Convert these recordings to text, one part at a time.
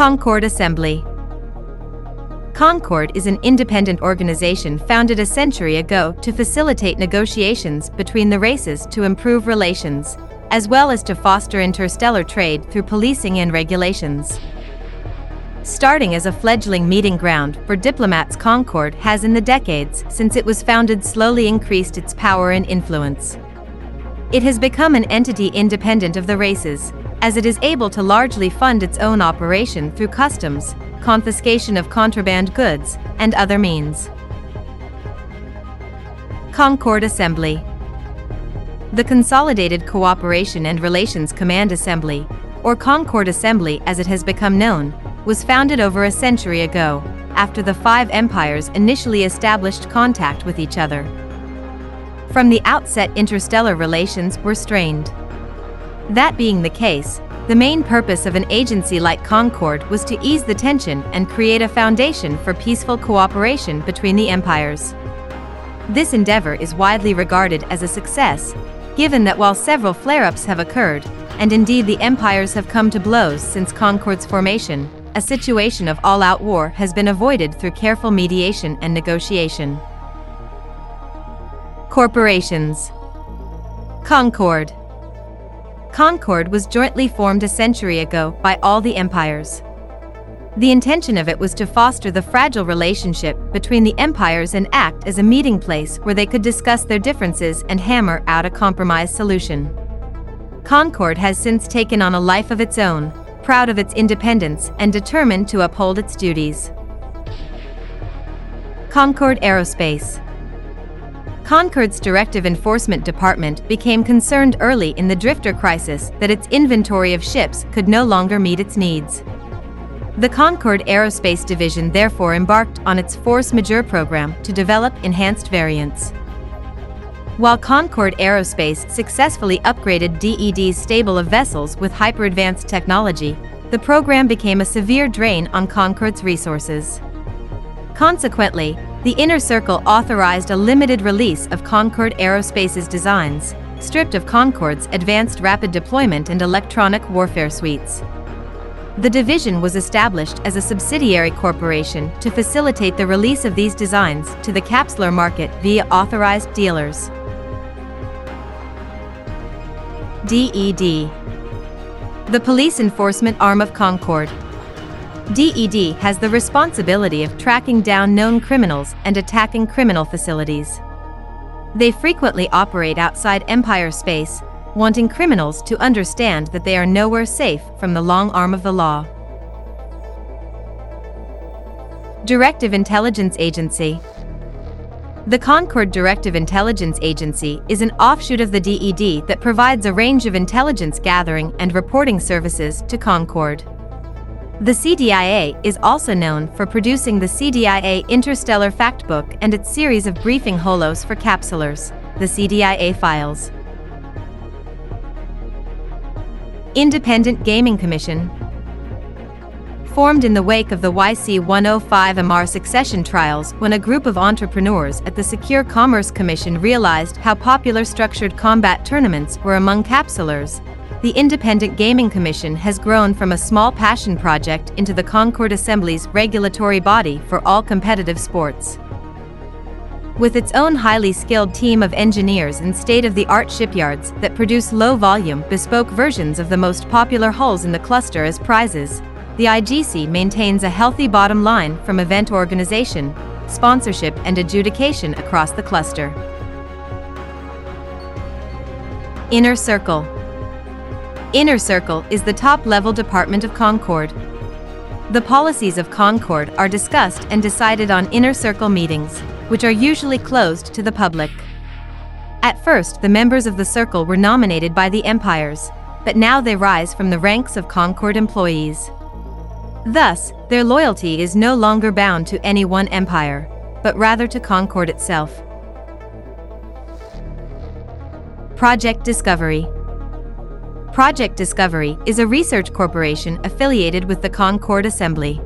Concord Assembly Concord is an independent organization founded a century ago to facilitate negotiations between the races to improve relations, as well as to foster interstellar trade through policing and regulations. Starting as a fledgling meeting ground for diplomats, Concord has in the decades since it was founded slowly increased its power and influence. It has become an entity independent of the races, as it is able to largely fund its own operation through customs, confiscation of contraband goods, and other means. Concord Assembly The Consolidated Cooperation and Relations Command Assembly, or Concord Assembly as it has become known, was founded over a century ago, after the five empires initially established contact with each other. From the outset interstellar relations were strained. That being the case, the main purpose of an agency like Concord was to ease the tension and create a foundation for peaceful cooperation between the empires. This endeavor is widely regarded as a success, given that while several flare-ups have occurred, and indeed the empires have come to blows since Concord's formation, a situation of all-out war has been avoided through careful mediation and negotiation. Corporations Concord Concord was jointly formed a century ago by all the empires. The intention of it was to foster the fragile relationship between the empires and act as a meeting place where they could discuss their differences and hammer out a compromise solution. Concord has since taken on a life of its own, proud of its independence and determined to uphold its duties. Concord Aerospace Concord's Directive Enforcement Department became concerned early in the drifter crisis that its inventory of ships could no longer meet its needs. The Concord Aerospace Division therefore embarked on its force majeure program to develop enhanced variants. While Concord Aerospace successfully upgraded DED's stable of vessels with hyper-advanced technology, the program became a severe drain on Concord's resources. Consequently, the Inner Circle authorized a limited release of Concord Aerospace's designs, stripped of Concord's advanced rapid deployment and electronic warfare suites. The division was established as a subsidiary corporation to facilitate the release of these designs to the capsuleer market via authorized dealers. DED The police enforcement arm of Concord DED has the responsibility of tracking down known criminals and attacking criminal facilities. They frequently operate outside Empire space, wanting criminals to understand that they are nowhere safe from the long arm of the law. Directive Intelligence Agency The Concord Directive Intelligence Agency is an offshoot of the DED that provides a range of intelligence gathering and reporting services to Concord. The CDIA is also known for producing the CDIA Interstellar Factbook and its series of briefing holos for capsuleers, the CDIA files. Independent Gaming Commission Formed in the wake of the YC-105 Amarr succession trials when a group of entrepreneurs at the Secure Commerce Commission realized how popular structured combat tournaments were among capsuleers, the Independent Gaming Commission has grown from a small passion project into the Concord Assembly's regulatory body for all competitive sports. With its own highly skilled team of engineers and state-of-the-art shipyards that produce low-volume, bespoke versions of the most popular hulls in the cluster as prizes, the IGC maintains a healthy bottom line from event organization, sponsorship and adjudication across the cluster. Inner Circle Inner Circle is the top-level department of Concord. The policies of Concord are discussed and decided on Inner Circle meetings, which are usually closed to the public. At first, the members of the Circle were nominated by the empires, but now they rise from the ranks of Concord employees. Thus, their loyalty is no longer bound to any one empire, but rather to Concord itself. Project Discovery Project Discovery is a research corporation affiliated with the Concord Assembly.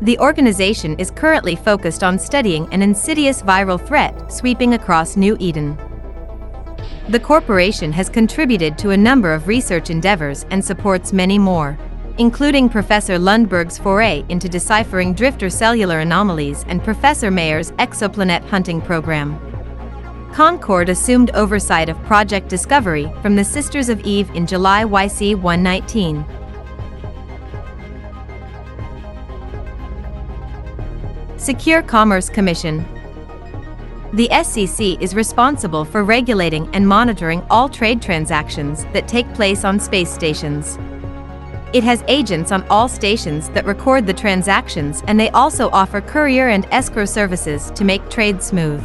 The organization is currently focused on studying an insidious viral threat sweeping across New Eden. The corporation has contributed to a number of research endeavors and supports many more. including Professor Lundberg's foray into deciphering drifter cellular anomalies and Professor Mayor's exoplanet hunting program. Concord assumed oversight of Project Discovery from the Sisters of Eve in July YC 119. Secure Commerce Commission The SCC is responsible for regulating and monitoring all trade transactions that take place on space stations. It has agents on all stations that record the transactions and they also offer courier and escrow services to make trade smooth.